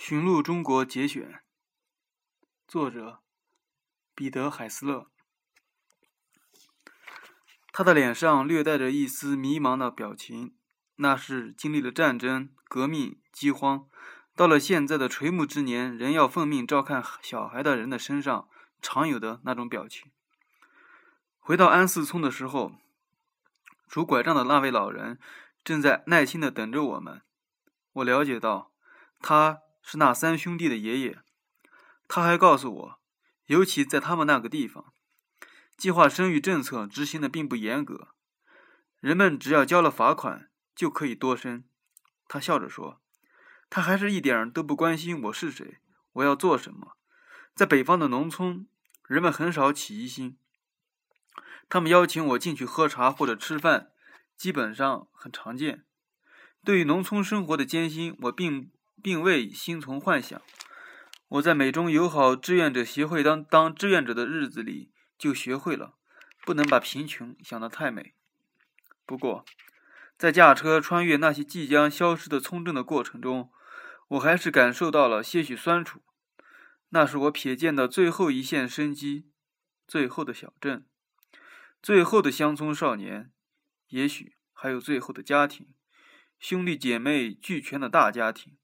寻路中国节选，作者彼得·海斯勒。他的脸上略带着一丝迷茫的表情，那是经历了战争、革命、饥荒，到了现在的垂暮之年，仍要奉命照看小孩的人的身上常有的那种表情。回到安寺村的时候，拄拐杖的那位老人正在耐心的等着我们。我了解到，他是那三兄弟的爷爷。他还告诉我，尤其在他们那个地方。计划生育政策执行的并不严格，人们只要交了罚款就可以多生。他笑着说：“他还是一点都不关心我是谁，我要做什么。在北方的农村，人们很少起疑心。他们邀请我进去喝茶或者吃饭，基本上很常见。对于农村生活的艰辛，我并并未心存幻想。我在美中友好志愿者协会当当志愿者的日子里。”就学会了，不能把贫穷想得太美。不过，在驾车穿越那些即将消失的村镇的过程中，我还是感受到了些许酸楚。那是我瞥见的最后一线生机，最后的小镇，最后的乡村少年，也许还有最后的家庭，兄弟姐妹俱全的大家庭。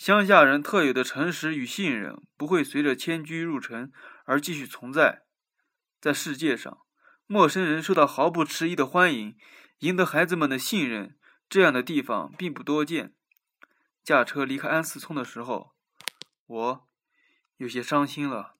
乡下人特有的诚实与信任，不会随着迁居入城而继续存在。在世界上，陌生人受到毫不迟疑的欢迎，赢得孩子们的信任，这样的地方并不多见。驾车离开安寺村的时候，我有些伤心了。